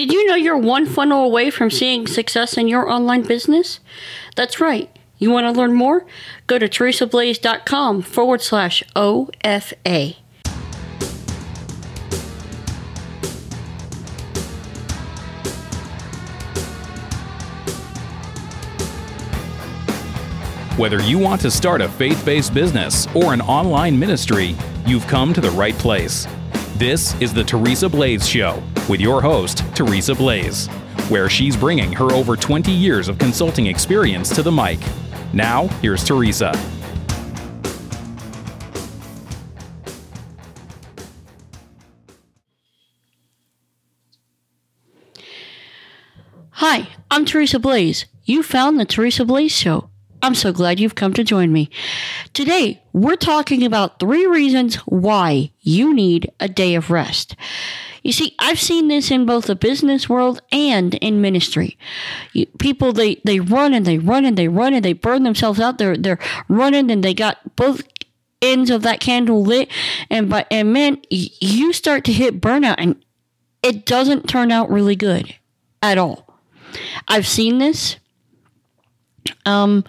Did you know you're one funnel away from seeing success in your online business? That's right. You want to learn more? Go to teresablaes.com forward slash OFA. Whether you want to start a faith based business or an online ministry, you've come to the right place. This is the Teresa Blaes Show with your host, Teresa Blaes, where she's bringing her over 20 years of consulting experience to the mic. Now, here's Teresa. Hi, I'm Teresa Blaes. You found the Teresa Blaes Show. I'm so glad you've come to join me. Today, we're talking about three reasons why you need a day of rest. You see, I've seen this in both the business world and in ministry. You, people they they run and they run and they run and they burn themselves out. They're they're running and they got both ends of that candle lit, and but and man, you start to hit burnout and it doesn't turn out really good at all. I've seen this. Um,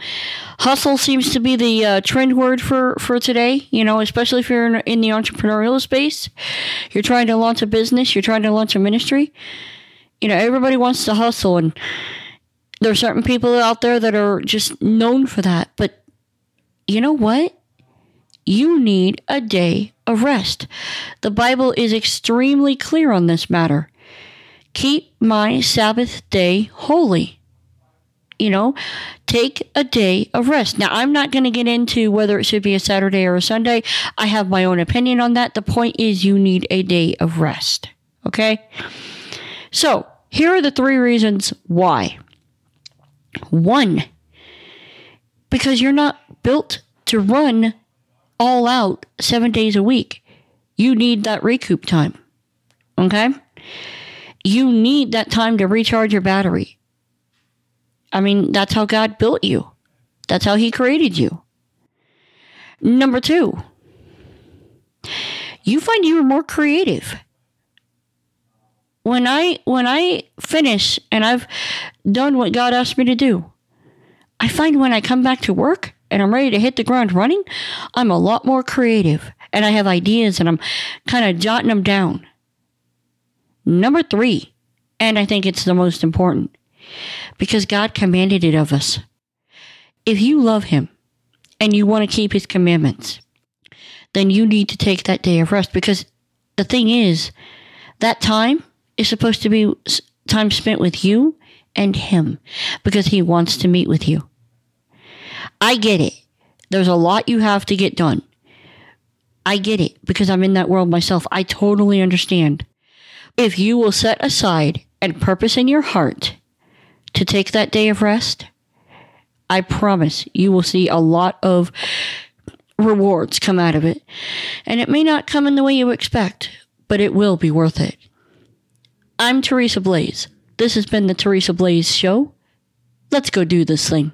hustle seems to be the uh, trend word for, for today, you know, especially if you're in, in the entrepreneurial space. You're trying to launch a business, you're trying to launch a ministry. You know, everybody wants to hustle, and there are certain people out there that are just known for that. But you know what? You need a day of rest. The Bible is extremely clear on this matter. Keep my Sabbath day holy you know, take a day of rest. Now, I'm not going to get into whether it should be a Saturday or a Sunday. I have my own opinion on that. The point is, you need a day of rest. Okay? So, here are the three reasons why. One, because you're not built to run all out seven days a week. You need that recoup time. Okay? You need that time to recharge your battery. I mean, that's how God built you. That's how He created you. Number two, you find you are more creative. When I when I finish and I've done what God asked me to do, I find when I come back to work and I'm ready to hit the ground running, I'm a lot more creative and I have ideas and I'm kind of jotting them down. Number three, and I think it's the most important, because God commanded it of us. If you love Him and you want to keep His commandments, then you need to take that day of rest because the thing is, that time is supposed to be time spent with you and Him because He wants to meet with you. I get it. There's a lot you have to get done. I get it because I'm in that world myself. I totally understand. If you will set aside and purpose in your heart to take that day of rest, I promise you will see a lot of rewards come out of it. And it may not come in the way you expect, but it will be worth it. I'm Teresa Blaes. This has been the Teresa Blaes Show. Let's go do this thing.